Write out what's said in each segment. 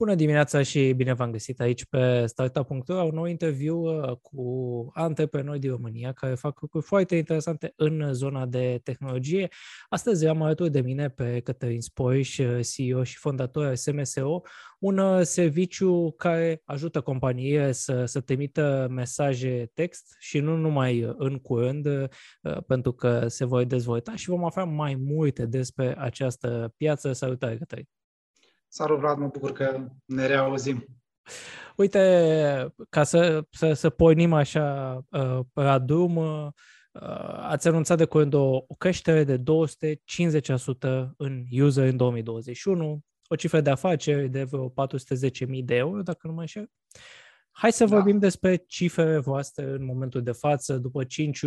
Bună dimineața și bine v-am găsit aici pe Startup.ro, un nou interviu uh, cu antreprenori din România care fac lucruri foarte interesante în zona de tehnologie. Astăzi am alături de mine pe Cătălin Spoiș, uh, CEO și fondator al SMSO, un uh, serviciu care ajută companiile să, să trimită mesaje text și nu numai în curând, pentru că se vor dezvolta și vom afla mai multe despre această piață. Salutare, Cătălin! Salut, Vlad, mă bucur că ne reauzim. Uite, ca să, să, să pornim așa uh, la drum, uh, ați anunțat de curând o, o creștere de 250% în user în 2021, o cifră de afaceri de vreo 410.000 de euro, dacă nu mă înșel. Hai să da. vorbim despre cifrele voastre în momentul de față, după 5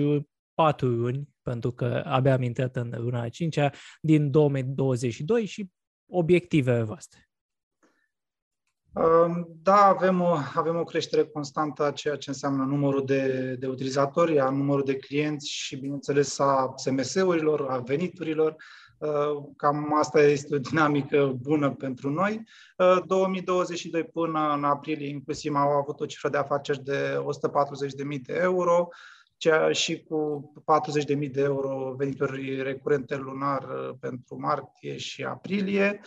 4 luni, pentru că abia am intrat în luna a 5 din 2022 și obiectivele voastre? Da, avem o, avem o creștere constantă a ceea ce înseamnă numărul de, de utilizatori, a numărul de clienți și, bineînțeles, a SMS-urilor, a veniturilor. Cam asta este o dinamică bună pentru noi. 2022 până în aprilie, inclusiv, au avut o cifră de afaceri de 140.000 de euro, ceea și cu 40.000 de euro venituri recurente lunar uh, pentru martie și aprilie.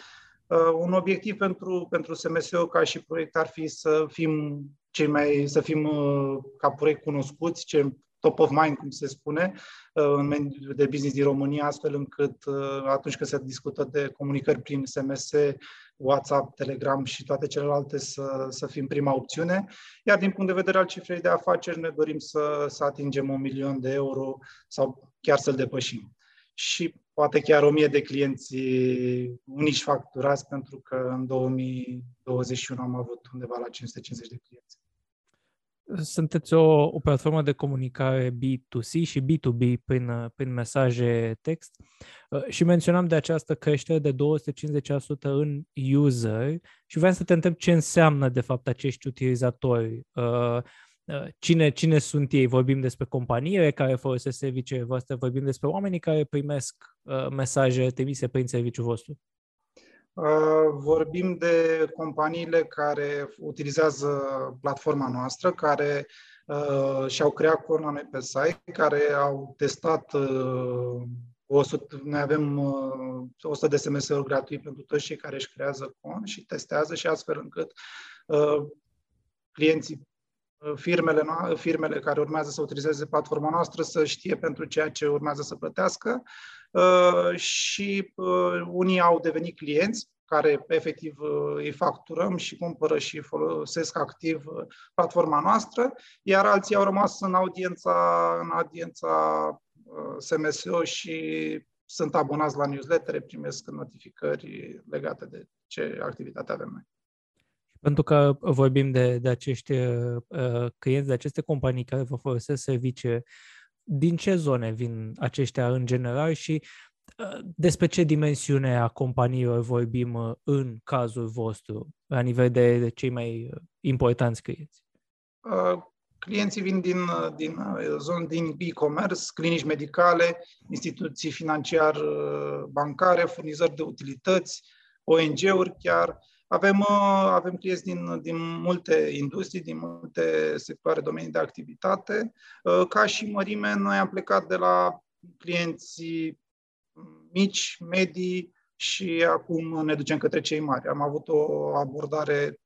Uh, un obiectiv pentru, pentru SMSO ca și proiect ar fi să fim cei mai, să fim uh, ca proiect cunoscuți, ce top of mind, cum se spune, în mediul de business din România, astfel încât atunci când se discută de comunicări prin SMS, WhatsApp, Telegram și toate celelalte să, să fim prima opțiune. Iar din punct de vedere al cifrei de afaceri, ne dorim să, să atingem un milion de euro sau chiar să-l depășim. Și poate chiar o mie de clienți unici facturați, pentru că în 2021 am avut undeva la 550 de clienți sunteți o, o platformă de comunicare B2C și B2B prin, prin mesaje text uh, și menționam de această creștere de 250% în user și vreau să te întreb ce înseamnă de fapt acești utilizatori. Uh, uh, cine, cine sunt ei? Vorbim despre companiile care folosesc serviciile voastre, vorbim despre oamenii care primesc mesaje trimise prin serviciul vostru. Uh, vorbim de companiile care utilizează platforma noastră, care uh, și-au creat corna noi pe site, care au testat uh, 100, noi avem uh, 100 de SMS-uri gratuit pentru toți cei care își creează cont și testează și astfel încât uh, clienții uh, firmele, firmele care urmează să utilizeze platforma noastră să știe pentru ceea ce urmează să plătească. Uh, și uh, unii au devenit clienți care efectiv uh, îi facturăm și cumpără și folosesc activ platforma noastră, iar alții au rămas în audiența, în audiența SMSO și sunt abonați la newsletter, primesc notificări legate de ce activitate avem noi. Pentru că vorbim de, de acești uh, clienți, de aceste companii care vă folosesc servicii din ce zone vin aceștia în general și uh, despre ce dimensiune a companiilor vorbim uh, în cazul vostru, la nivel de, de cei mai uh, importanți clienți? Clienții vin din, din zone din e-commerce, clinici medicale, instituții financiar-bancare, furnizări de utilități, ONG-uri chiar, avem, uh, avem clienți din, din multe industrii, din multe sectoare, domenii de activitate. Uh, ca și mărime, noi am plecat de la clienții mici, medii și acum ne ducem către cei mari. Am avut o abordare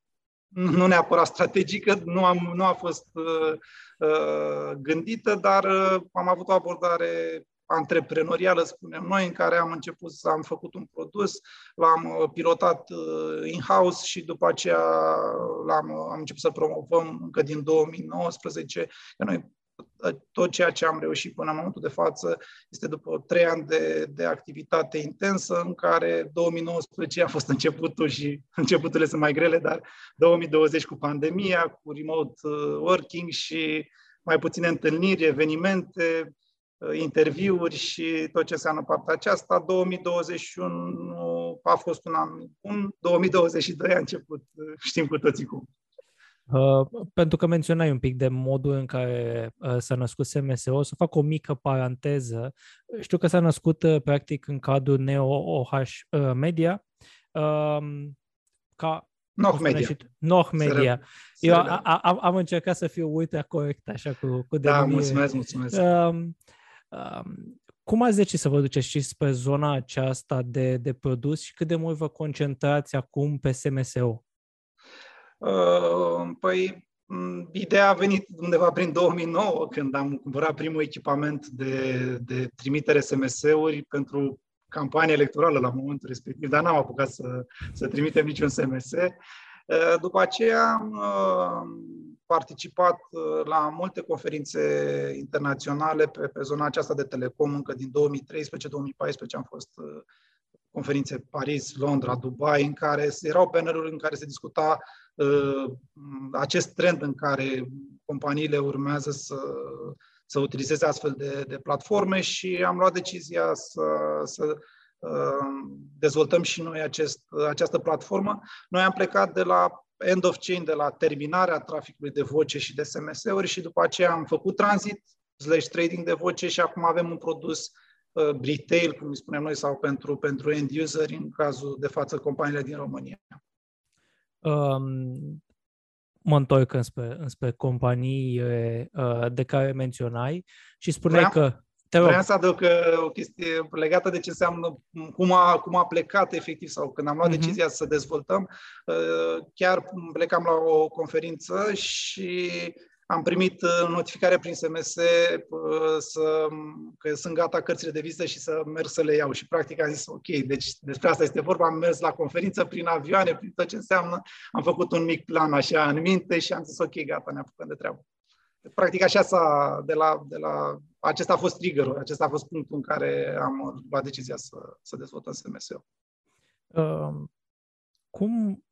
nu neapărat strategică, nu, am, nu a fost uh, uh, gândită, dar uh, am avut o abordare antreprenorială, spunem noi, în care am început să am făcut un produs, l-am uh, pilotat uh, in-house și după aceea l-am, uh, am început să promovăm încă din 2019, că noi tot ceea ce am reușit până în momentul de față este după trei ani de, de activitate intensă, în care 2019 a fost începutul și începuturile sunt mai grele, dar 2020 cu pandemia, cu remote working și mai puține întâlniri, evenimente, Uh, interviuri și tot ce înseamnă partea aceasta. 2021 a fost un an bun, 2022 a început, uh, știm cu toții cum. Uh, pentru că menționai un pic de modul în care uh, s-a născut SMSO, o să fac o mică paranteză. Știu că s-a născut uh, practic în cadrul Neo OH uh, Media uh, ca Noh Media. Și Noh Media. Eu a, a, am încercat să fiu uite corect așa cu, cu Da, mulțumesc, mulțumesc. Um, um, cum ați decis să vă duceți și spre zona aceasta de, de produs și cât de mult vă concentrați acum pe SMSO? Uh, păi, ideea a venit undeva prin 2009, când am cumpărat primul echipament de, de trimitere SMS-uri pentru campanie electorală la momentul respectiv, dar n-am apucat să, să trimitem niciun SMS. Uh, după aceea am uh, participat uh, la multe conferințe internaționale pe, pe zona aceasta de telecom încă din 2013-2014 am fost conferințe Paris, Londra, Dubai, în care erau paneluri în care se discuta uh, acest trend în care companiile urmează să, să utilizeze astfel de, de platforme și am luat decizia să, să uh, dezvoltăm și noi acest, această platformă. Noi am plecat de la end of chain, de la terminarea traficului de voce și de SMS-uri și după aceea am făcut transit slash trading de voce și acum avem un produs uh, retail, cum îi spunem noi, sau pentru, pentru end useri, în cazul de față companiile din România. Um, mă întorc înspre, înspre companii uh, de care menționai și spuneai Vreau, că... Te rog. Vreau să aduc uh, o chestie legată de ce înseamnă, cum a, cum a plecat efectiv sau când am luat uh-huh. decizia să dezvoltăm. Uh, chiar plecam la o conferință și am primit uh, notificare prin SMS uh, să, că sunt gata cărțile de vizită și să merg să le iau. Și practic am zis, ok, deci despre asta este vorba, am mers la conferință prin avioane, prin tot ce înseamnă, am făcut un mic plan așa în minte și am zis, ok, gata, ne apucăm de treabă. Practic așa s-a, de la, de la, acesta a fost triggerul, acesta a fost punctul în care am luat decizia să, să dezvoltăm SMS-ul. Uh, cum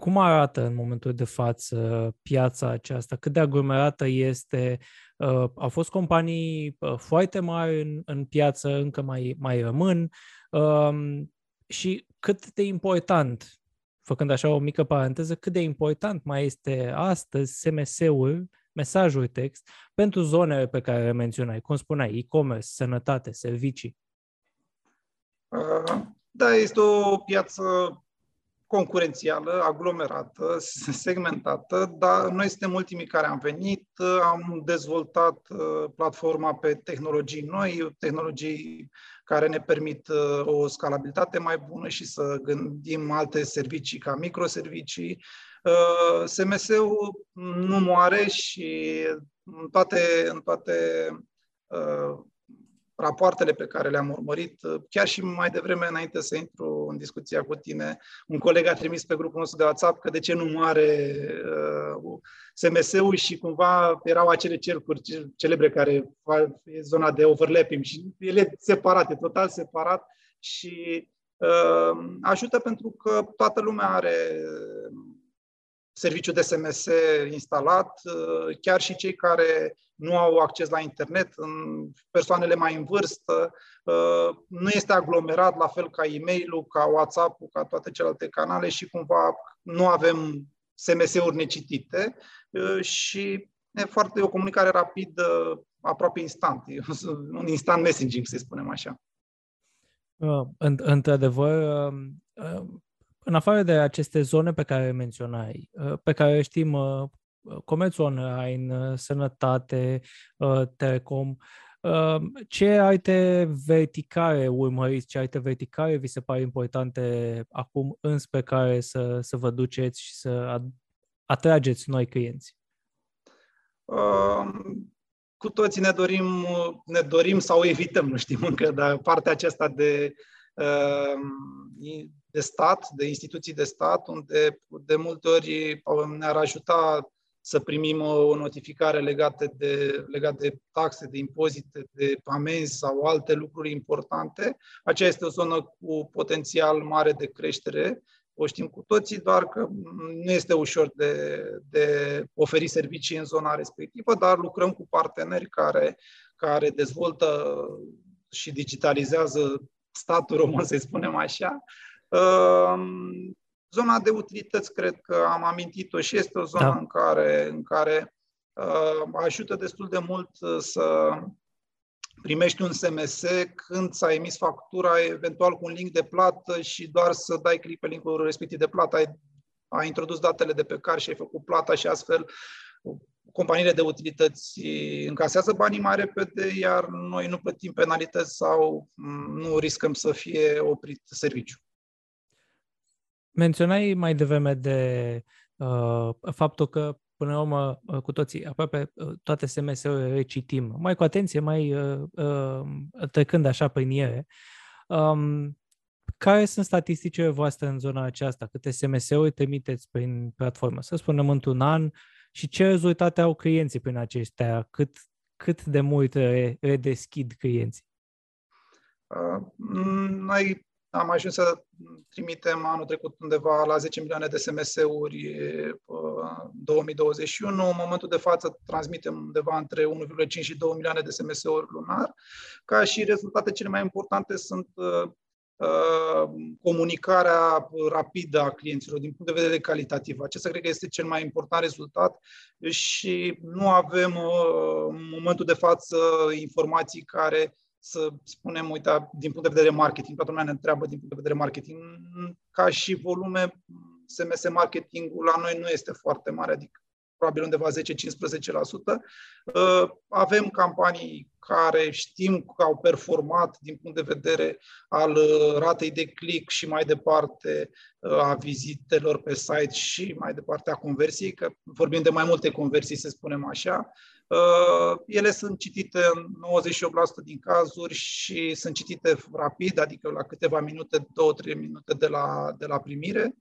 cum arată în momentul de față piața aceasta? Cât de aglomerată este? Uh, au fost companii uh, foarte mari în, în piață, încă mai, mai rămân. Um, și cât de important, făcând așa o mică paranteză, cât de important mai este astăzi SMS-ul, mesajul text, pentru zonele pe care le menționai, cum spuneai, e-commerce, sănătate, servicii? Uh, da, este o piață concurențială, aglomerată, segmentată, dar noi suntem ultimii care am venit, am dezvoltat uh, platforma pe tehnologii noi, tehnologii care ne permit uh, o scalabilitate mai bună și să gândim alte servicii ca microservicii. Uh, SMS-ul nu moare și în toate, în toate rapoartele pe care le-am urmărit, chiar și mai devreme, înainte să intru în discuția cu tine, un coleg a trimis pe grupul nostru de WhatsApp că de ce nu moare uh, SMS-ul și cumva erau acele cercuri celebre care e zona de overlapping și ele separate, total separat și uh, ajută pentru că toată lumea are serviciu de SMS instalat, uh, chiar și cei care nu au acces la internet, persoanele mai în vârstă, uh, nu este aglomerat la fel ca e-mail-ul, ca WhatsApp-ul, ca toate celelalte canale și cumva nu avem SMS-uri necitite uh, și e foarte o comunicare rapidă, aproape instant, un instant messaging, să spunem așa. Într-adevăr, în afară de aceste zone pe care menționai, uh, pe care știm uh, comerțul online, uh, sănătate, telecom, ce alte verticale urmăriți, ce alte verticale vi se pare importante acum înspre care să, să vă duceți și să atrageți noi clienți? cu toții ne dorim, ne dorim sau evităm, nu știm încă, dar partea aceasta de de stat, de instituții de stat, unde de multe ori ne-ar ajuta să primim o notificare legată de, legat de taxe, de impozite, de amenzi sau alte lucruri importante. Aceea este o zonă cu potențial mare de creștere, o știm cu toții, doar că nu este ușor de, de oferi servicii în zona respectivă, dar lucrăm cu parteneri care, care dezvoltă și digitalizează statul român, să spunem așa, Ehm, zona de utilități, cred că am amintit-o și este o zonă da. în care, în care uh, ajută destul de mult uh, să primești un SMS când s-a emis factura, eventual cu un link de plată și doar să dai click pe linkul respectiv de plată, ai ai introdus datele de pe card și ai făcut plata și astfel companiile de utilități încasează banii mai repede, iar noi nu plătim penalități sau mm, nu riscăm să fie oprit serviciu. Menționai mai devreme de uh, faptul că până la urmă, uh, cu toții, aproape uh, toate SMS-urile le citim, mai cu atenție, mai uh, uh, trecând așa prin ele. Um, care sunt statisticile voastre în zona aceasta? Câte SMS-uri trimiteți prin platformă? Să spunem într-un an și ce rezultate au clienții prin acestea? Cât, cât de mult redeschid clienții? Uh, noi am ajuns să trimitem anul trecut undeva la 10 milioane de SMS-uri 2021. În momentul de față transmitem undeva între 1,5 și 2 milioane de SMS-uri lunar. Ca și rezultate cele mai importante sunt uh, uh, comunicarea rapidă a clienților din punct de vedere calitativ. Acesta cred că este cel mai important rezultat și nu avem uh, în momentul de față informații care să spunem, uite, din punct de vedere marketing, toată lumea ne întreabă din punct de vedere marketing, ca și volume, SMS marketingul la noi nu este foarte mare, adică probabil undeva 10-15%. Uh, avem campanii care știm că au performat din punct de vedere al uh, ratei de click și mai departe uh, a vizitelor pe site și mai departe a conversiei, că vorbim de mai multe conversii, să spunem așa. Ele sunt citite în 98% din cazuri și sunt citite rapid, adică la câteva minute, 2-3 minute de la, de la primire.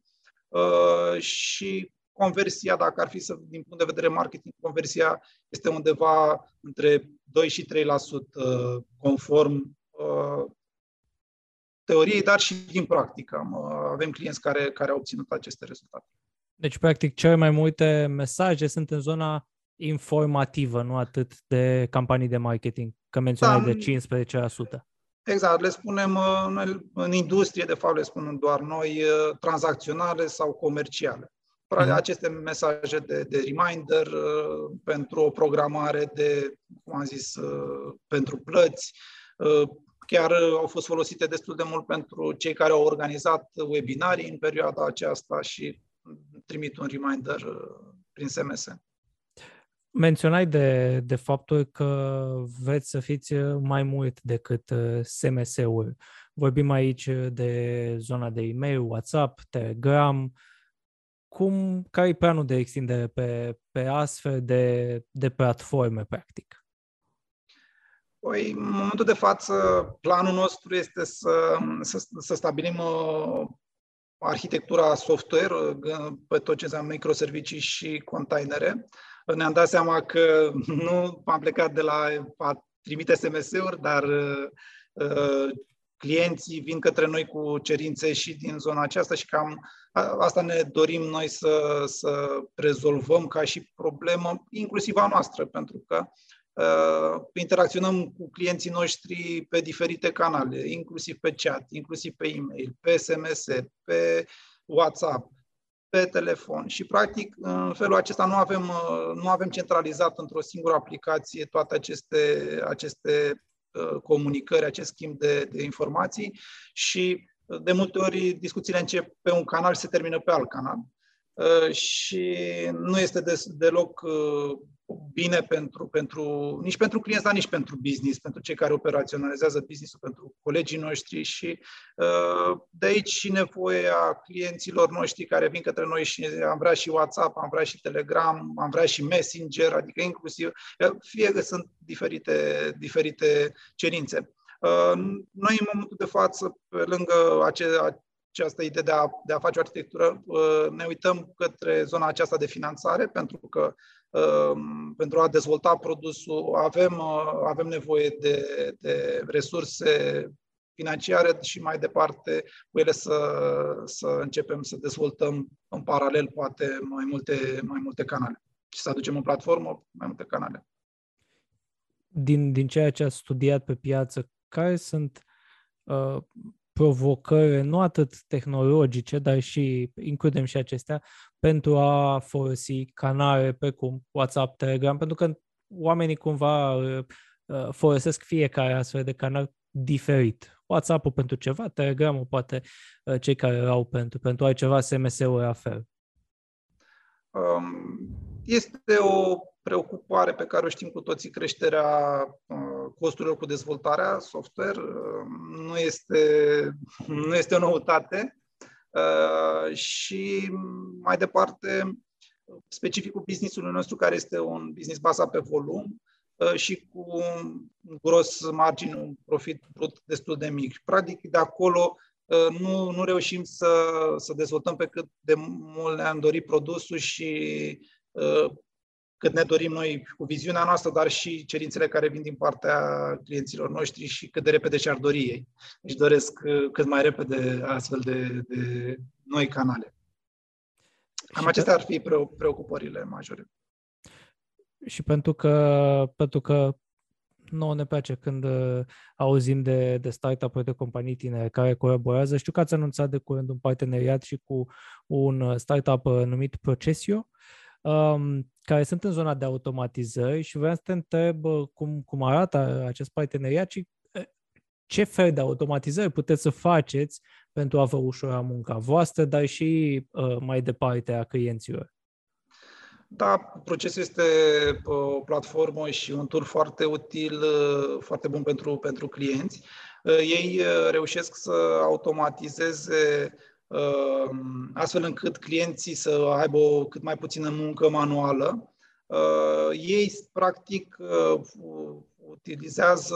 Și conversia, dacă ar fi să, din punct de vedere marketing, conversia este undeva între 2 și 3% conform uh, teoriei, dar și din practică. Avem clienți care, care au obținut aceste rezultate. Deci, practic, cele mai multe mesaje sunt în zona informativă, nu atât de campanii de marketing, că menționai da, de 15%. Exact, le spunem uh, în industrie, de fapt le spunem doar noi, uh, tranzacționale sau comerciale. Mm-hmm. Aceste mesaje de, de reminder uh, pentru o programare de, cum am zis, uh, pentru plăți, uh, chiar au fost folosite destul de mult pentru cei care au organizat webinarii în perioada aceasta și trimit un reminder uh, prin SMS. Menționai de, de faptul că veți să fiți mai mult decât uh, SMS-uri. Vorbim aici de zona de e-mail, WhatsApp, Telegram, cum, care e planul de extindere pe, pe astfel de, de platforme, practic? Păi, în momentul de față, planul nostru este să, să, să stabilim uh, arhitectura software uh, pe tot ce înseamnă microservicii și containere. Ne-am dat seama că nu am plecat de la a trimite SMS-uri, dar uh, clienții vin către noi cu cerințe și din zona aceasta și cam asta ne dorim noi să, să rezolvăm ca și problemă, inclusiv a noastră, pentru că uh, interacționăm cu clienții noștri pe diferite canale, inclusiv pe chat, inclusiv pe e-mail, pe SMS, pe WhatsApp, pe telefon și practic în felul acesta nu avem, nu avem centralizat într-o singură aplicație toate aceste, aceste Uh, comunicări, acest schimb de, de informații și uh, de multe ori discuțiile încep pe un canal și se termină pe alt canal. Uh, și nu este de, deloc bine pentru, pentru, nici pentru clienți, dar nici pentru business, pentru cei care operaționalizează business-ul, pentru colegii noștri și de aici și nevoia clienților noștri care vin către noi și am vrea și WhatsApp, am vrea și Telegram, am vrea și Messenger, adică inclusiv, fie că sunt diferite, diferite cerințe. Noi, în momentul de față, pe lângă ace, această idee de a, de a face o arhitectură, ne uităm către zona aceasta de finanțare, pentru că pentru a dezvolta produsul avem, avem nevoie de, de resurse financiare și mai departe cu ele să, să începem să dezvoltăm în paralel poate mai multe, mai multe canale și să aducem în platformă mai multe canale. Din, din ceea ce ați studiat pe piață, care sunt uh, provocări, nu atât tehnologice, dar și includem și acestea, pentru a folosi canale precum WhatsApp, Telegram, pentru că oamenii cumva uh, uh, folosesc fiecare astfel de canal diferit. WhatsApp-ul pentru ceva, Telegram-ul poate uh, cei care au pentru, pentru altceva, SMS-ul la fel. Um, este o preocupare pe care o știm cu toții, creșterea uh, costurilor cu dezvoltarea software. Um, nu este, nu este o noutate. Uh, și mai departe, specificul business-ului nostru, care este un business bazat pe volum uh, și cu un gros margin, un profit brut destul de mic. Practic, de acolo nu, nu reușim să, să dezvoltăm pe cât de mult ne-am dorit produsul și uh, cât ne dorim noi cu viziunea noastră, dar și cerințele care vin din partea clienților noștri și cât de repede și-ar dori ei. Își doresc uh, cât mai repede astfel de, de noi canale. Cam acestea ar fi preocupările majore. Și pentru că, pentru că nouă ne place când uh, auzim de, de startup-uri, de companii tinere care colaborează. Știu că ați anunțat de curând un parteneriat și cu un uh, startup uh, numit Procesio, um, care sunt în zona de automatizări și vreau să te întreb cum, cum arată acest parteneriat și ce fel de automatizări puteți să faceți pentru a vă ușura munca voastră, dar și uh, mai departe a clienților. Da, procesul este o platformă și un tool foarte util, foarte bun pentru, pentru clienți. Ei reușesc să automatizeze astfel încât clienții să aibă o cât mai puțină muncă manuală. Ei, practic, utilizează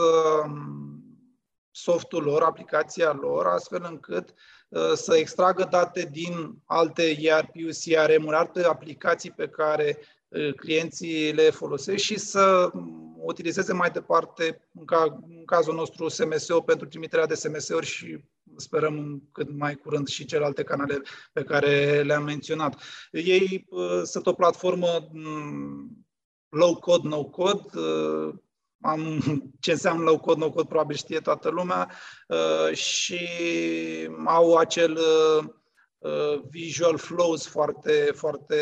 softul lor, aplicația lor, astfel încât Uh, să extragă date din alte ERP-uri, CRM-uri, alte aplicații pe care uh, clienții le folosesc și să utilizeze mai departe, în, ca, în cazul nostru, SMSO pentru trimiterea de SMS-uri și sperăm cât mai curând și celelalte canale pe care le-am menționat. Ei uh, sunt o platformă mm, low code, no code, uh, am, ce înseamnă low code, no code, probabil știe toată lumea uh, și au acel uh, uh, visual flows foarte, foarte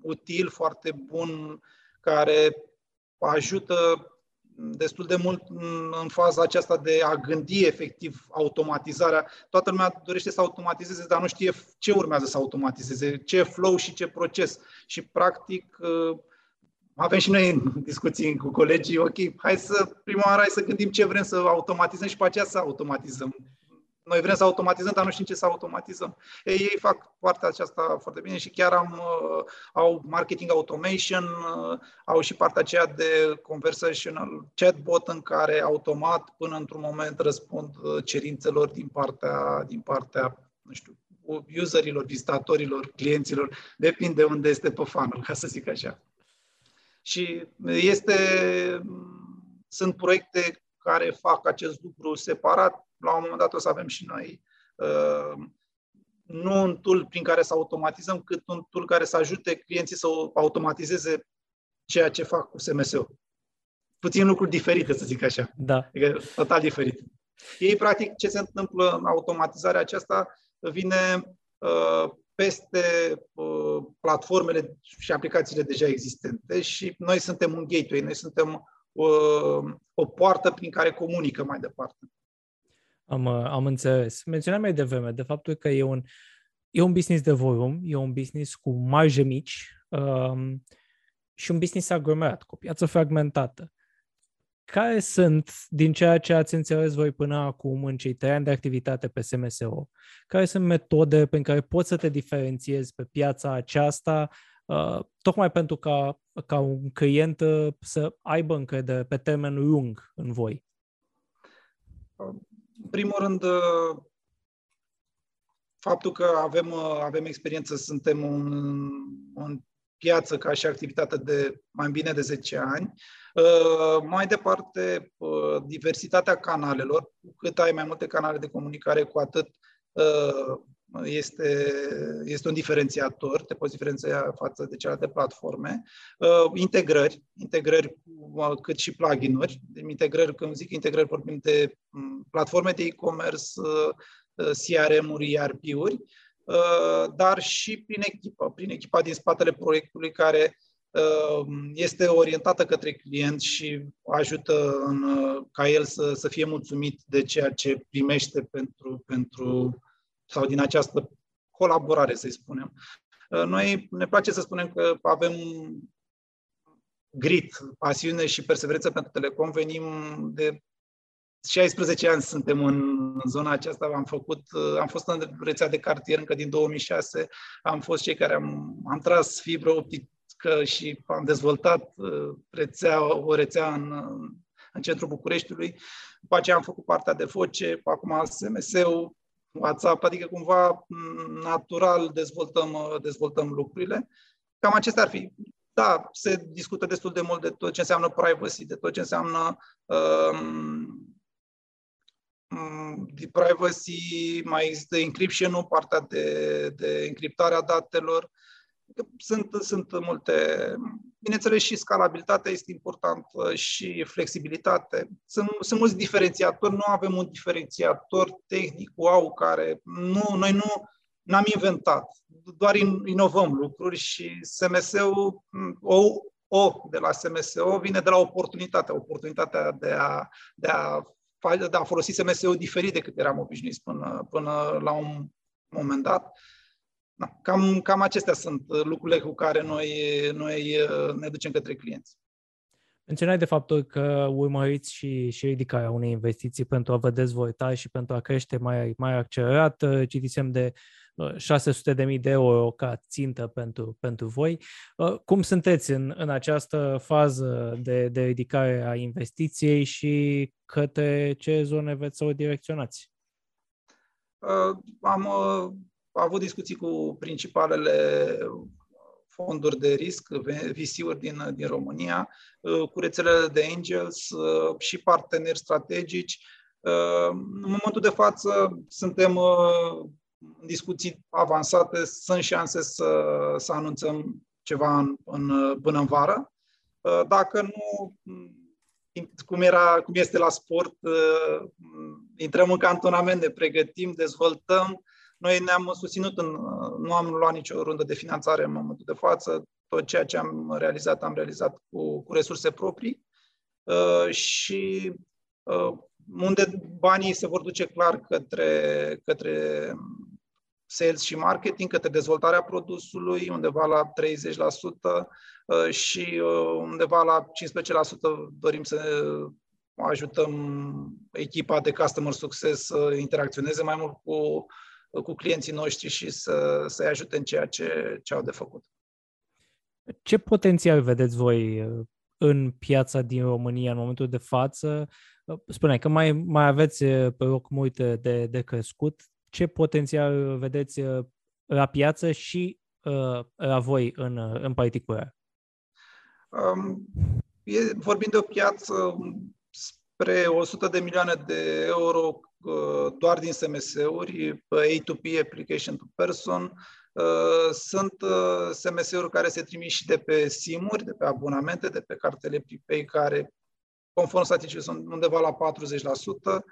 util, foarte bun, care ajută destul de mult în faza aceasta de a gândi efectiv automatizarea. Toată lumea dorește să automatizeze, dar nu știe ce urmează să automatizeze, ce flow și ce proces. Și practic avem și noi discuții cu colegii, ok, hai să, prima oară, hai să gândim ce vrem să automatizăm și pe aceea să automatizăm. Noi vrem să automatizăm, dar nu știm ce să automatizăm. Ei, ei fac partea aceasta foarte bine și chiar am, uh, au marketing automation, uh, au și partea aceea de conversational chatbot în care automat până într-un moment răspund uh, cerințelor din partea, din partea nu știu, userilor, vizitatorilor, clienților, depinde unde este pe funnel, ca să zic așa. Și este, sunt proiecte care fac acest lucru separat. La un moment dat o să avem și noi uh, nu un tool prin care să automatizăm, cât un tool care să ajute clienții să automatizeze ceea ce fac cu SMS-ul. Puțin lucruri diferite, să zic așa. Da. Adică total diferit. Ei, practic, ce se întâmplă în automatizarea aceasta vine uh, peste uh, platformele și aplicațiile deja existente și noi suntem un gateway, noi suntem uh, o poartă prin care comunică mai departe. Am, uh, am înțeles. Menționam mai devreme de faptul că e un, e un business de volum, e un business cu marje mici um, și un business aglomerat, cu o piață fragmentată care sunt, din ceea ce ați înțeles voi până acum în cei trei ani de activitate pe SMSO, care sunt metode prin care poți să te diferențiezi pe piața aceasta, uh, tocmai pentru ca, ca un client uh, să aibă încredere pe termen lung în voi? În primul rând, uh, faptul că avem, avem experiență, suntem un, un piață ca și activitate de mai bine de 10 ani. Uh, mai departe, uh, diversitatea canalelor, cu cât ai mai multe canale de comunicare, cu atât uh, este, este un diferențiator, te poți diferenția față de celelalte platforme. Integrări, integrări cât și plugin-uri. Integrări, când zic integrări, vorbim de mm, platforme de e-commerce, CRM-uri, ERP-uri, dar și prin echipă, prin echipa din spatele proiectului care Ehm, este orientată către client și ajută în, ca el să, să fie mulțumit de ceea ce primește pentru, pentru sau din această colaborare, să-i spunem. Noi ne place să spunem că avem grit, pasiune și perseverență pentru Telecom. Venim de 16 ani suntem în zona aceasta, am făcut, am fost în rețea de cartier încă din 2006, am fost cei care am, am tras fibră optică și am dezvoltat uh, rețea, o rețea în, în centrul Bucureștiului. După aceea am făcut partea de foce, acum SMS-ul, WhatsApp, adică cumva natural dezvoltăm, dezvoltăm lucrurile. Cam acestea ar fi. Da, se discută destul de mult de tot ce înseamnă privacy, de tot ce înseamnă um, de privacy, mai există encryption-ul, partea de, de încriptare a datelor. Sunt, sunt multe. Bineînțeles, și scalabilitatea este importantă și flexibilitate. Sunt, sunt mulți diferențiatori, nu avem un diferențiator tehnic, wow, care nu, noi nu n-am inventat, doar inovăm lucruri și SMS-ul, o, o de la SMSO vine de la oportunitatea, oportunitatea de a, de a de a folosi SMS-ul diferit decât eram obișnuiți până, până la un moment dat. Da, cam, cam acestea sunt lucrurile cu care noi, noi uh, ne ducem către clienți. Menționați de faptul că urmăriți și, și ridicarea unei investiții pentru a vă dezvolta și pentru a crește mai, mai accelerat. Citisem de 600.000 de euro ca țintă pentru, pentru voi. Cum sunteți în, în această fază de, de ridicare a investiției și către ce zone veți să o direcționați? Am avut discuții cu principalele fonduri de risc, VC-uri din, din România, cu rețelele de angels și parteneri strategici. În momentul de față suntem în discuții avansate, sunt șanse să, să anunțăm ceva în, în, până în vară. Uh, dacă nu, cum, era, cum este la sport, uh, intrăm în cantonament, ne pregătim, dezvoltăm. Noi ne-am susținut, în, nu am luat nicio rundă de finanțare în momentul de față. Tot ceea ce am realizat, am realizat cu, cu resurse proprii. Uh, și unde banii se vor duce clar către, către sales și marketing, către dezvoltarea produsului, undeva la 30% uh, și uh, undeva la 15% dorim să ajutăm echipa de customer success să interacționeze mai mult cu, cu clienții noștri și să, să-i ajute în ceea ce, ce au de făcut. Ce potențial vedeți voi uh, în piața din România în momentul de față? Spuneai că mai, mai aveți pe loc multe de, de crescut ce potențial vedeți uh, la piață și uh, la voi în, uh, în particular? Um, e, vorbim de o piață spre 100 de milioane de euro uh, doar din SMS-uri, A2P, Application to Person. Uh, sunt uh, SMS-uri care se trimit și de pe SIM-uri, de pe abonamente, de pe cartele prepaid, care conform statisticii sunt undeva la 40%.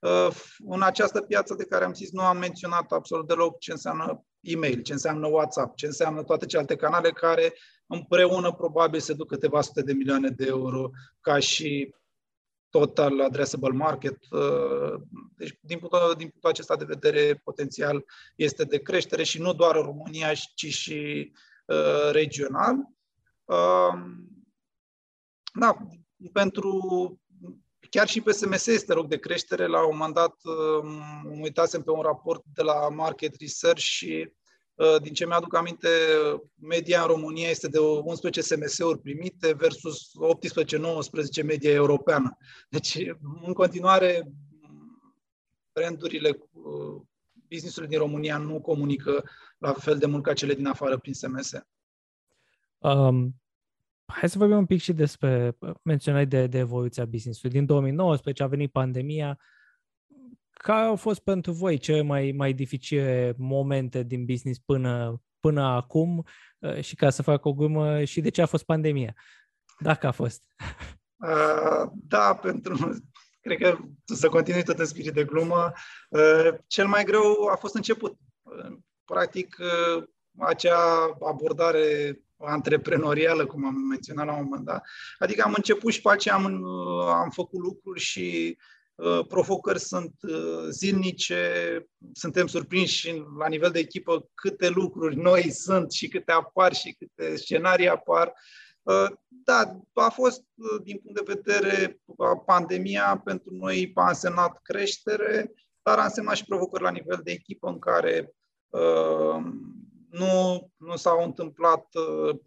Uh, în această piață de care am zis, nu am menționat absolut deloc ce înseamnă e-mail, ce înseamnă WhatsApp, ce înseamnă toate celelalte canale care împreună probabil se duc câteva sute de milioane de euro ca și total addressable market. Uh, deci, din punctul, din punctul acesta de vedere, potențial este de creștere și nu doar în România, ci și uh, regional. Uh, da, pentru chiar și pe SMS este rog de creștere. La un moment dat um, uitasem pe un raport de la Market Research și uh, din ce mi-aduc aminte, media în România este de 11 SMS-uri primite versus 18-19 media europeană. Deci, în continuare, brandurile, uh, businessurile din România nu comunică la fel de mult ca cele din afară prin SMS. Um, hai să vorbim un pic și despre, menționai de, de evoluția business-ului. Din 2019 a venit pandemia. Care au fost pentru voi cele mai, mai dificile momente din business până, până acum? Uh, și ca să fac o glumă, și de ce a fost pandemia? Dacă a fost. Uh, da, pentru cred că să continui tot în spirit de glumă. Uh, cel mai greu a fost început. Uh, practic, uh, acea abordare antreprenorială, cum am menționat la un moment dat. Adică am început și pe aceea am, am făcut lucruri și Uh, provocări sunt uh, zilnice, suntem surprinși la nivel de echipă câte lucruri noi sunt și câte apar și câte scenarii apar. Uh, da, a fost, din punct de vedere a pandemia, pentru noi a însemnat creștere, dar a însemnat și provocări la nivel de echipă în care nu, nu s-au întâmplat,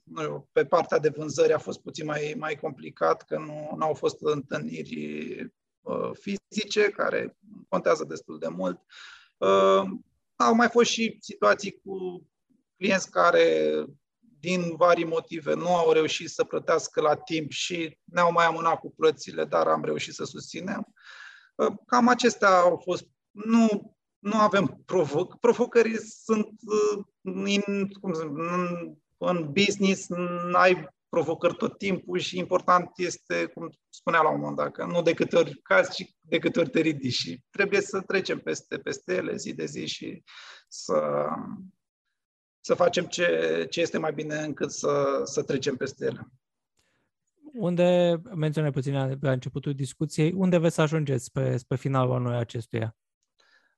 nu știu, pe partea de vânzări a fost puțin mai, mai complicat, că nu, nu au fost întâlniri Uh, fizice, care contează destul de mult. Uh, au mai fost și situații cu clienți care, din vari motive, nu au reușit să plătească la timp și ne-au mai amânat cu plățile, dar am reușit să susținem. Uh, cam acestea au fost. Nu, nu avem provoc. Provocări sunt în, cum să, în, în business, n-ai provocări tot timpul și important este, cum spunea la un moment dat, că nu de câte ori cazi, ci de câte ori te ridici și trebuie să trecem peste, peste ele zi de zi și să, să facem ce, ce este mai bine încât să, să trecem peste ele. Unde, menționai puțin la începutul discuției, unde veți să ajungeți spre, spre finalul anului acestuia?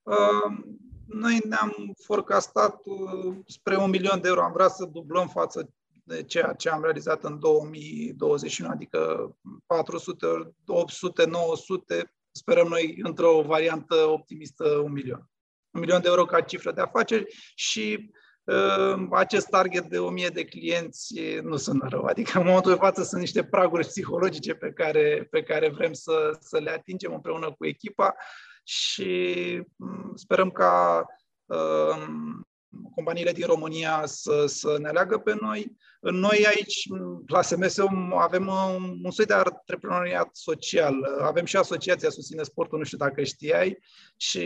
Uh, noi ne-am forecastat uh, spre un milion de euro. Am vrea să dublăm față de ceea ce am realizat în 2021, adică 400, 800, 900, sperăm noi într-o variantă optimistă un milion. Un milion de euro ca cifră de afaceri și uh, acest target de 1000 de clienți nu sunt rău. Adică în momentul de față sunt niște praguri psihologice pe care, pe care vrem să, să le atingem împreună cu echipa și um, sperăm ca uh, companiile din România să, să ne aleagă pe noi. Noi aici, la SMS, avem un, un soi de antreprenoriat social. Avem și Asociația Susține Sportul, nu știu dacă știai, și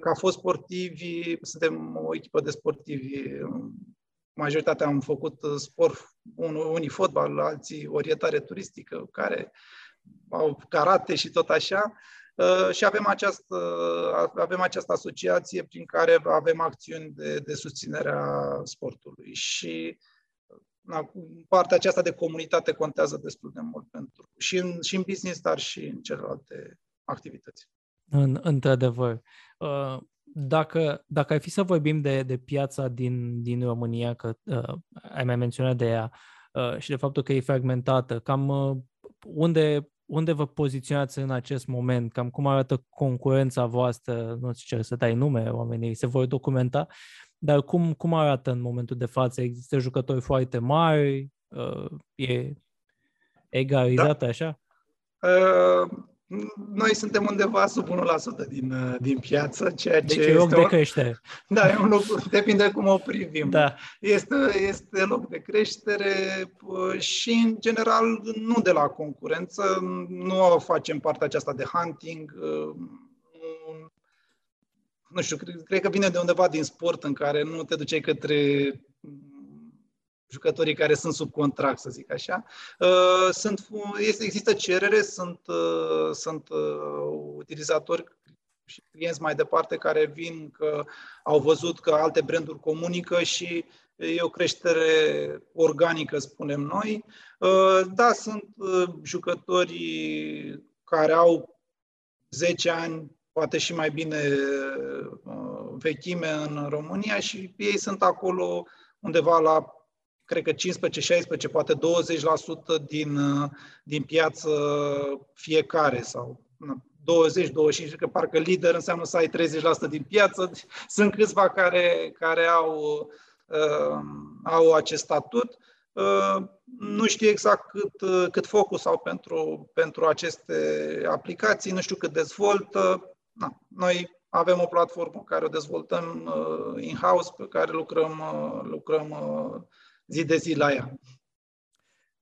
ca fost sportivi, suntem o echipă de sportivi. Majoritatea am făcut sport, unii fotbal, alții orientare turistică, care au karate și tot așa. Uh, și avem această, avem această asociație prin care avem acțiuni de, de susținere a sportului și na, partea aceasta de comunitate contează destul de mult pentru și în, și în business, dar și în celelalte activități. În, într-adevăr. Uh, dacă, dacă ai fi să vorbim de, de piața din, din România, că uh, ai mai menționat de ea, uh, și de faptul că e fragmentată, cam uh, unde unde vă poziționați în acest moment? Cam cum arată concurența voastră? Nu știu ce să dai nume, oamenii se vor documenta, dar cum, cum arată în momentul de față? Există jucători foarte mari? Uh, e egalizată da. așa? Uh, noi suntem undeva sub 1% din, uh, din piață, ceea deci ce e loc de creștere. Da, e un loc, depinde cum o privim. Da. Este, este loc de creștere uh, și, în general, nu de la concurență, nu facem partea aceasta de hunting, uh, nu știu, cred, cred că vine de undeva din sport în care nu te duceai către jucătorii care sunt sub contract, să zic așa. Uh, sunt, este, există cerere, sunt, uh, sunt uh, utilizatori și clienți mai departe care vin că au văzut că alte branduri comunică și e o creștere organică, spunem noi. Da, sunt jucători care au 10 ani, poate și mai bine vechime în România și ei sunt acolo undeva la cred că 15, 16, poate 20% din, uh, din piață fiecare sau 20, 25, că parcă lider înseamnă să ai 30% din piață. Sunt câțiva care, care au, uh, au acest statut. Uh, nu știu exact cât, uh, cât focus au pentru, pentru aceste aplicații, nu știu cât dezvoltă. Na, noi avem o platformă care o dezvoltăm uh, in-house, pe care lucrăm, uh, lucrăm uh, zi de zi la ea.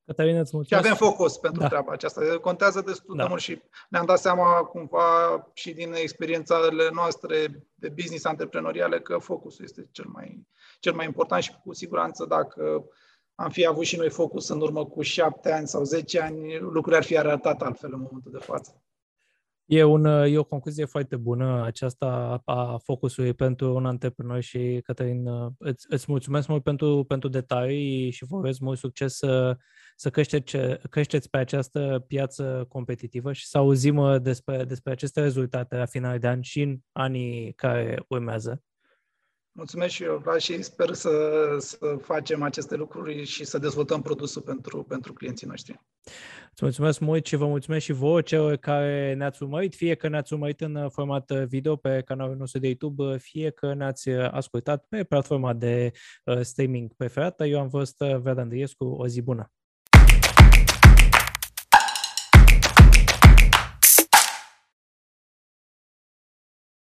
Cătălina, îți mulțumesc. Și avem focus pentru da. treaba aceasta. Contează destul da. de mult și ne-am dat seama cumva și din experiențele noastre de business antreprenoriale că focusul este cel mai, cel mai important și cu siguranță dacă am fi avut și noi focus în urmă cu șapte ani sau zece ani, lucrurile ar fi arătat altfel în momentul de față. E, un, e o concluzie foarte bună aceasta a focusului pentru un antreprenor și, Cătălin, îți, îți mulțumesc mult pentru, pentru detalii și vă urez mult succes să, să creșteți, creșteți pe această piață competitivă și să auzim despre, despre aceste rezultate la final de an și în anii care urmează. Mulțumesc și eu, Vlad, și sper să, să facem aceste lucruri și să dezvoltăm produsul pentru, pentru clienții noștri. Îți mulțumesc mult și vă mulțumesc și vouă celor care ne-ați urmărit, fie că ne-ați urmărit în format video pe canalul nostru de YouTube, fie că ne-ați ascultat pe platforma de uh, streaming preferată. Eu am fost uh, Vlad Andriescu, o zi bună!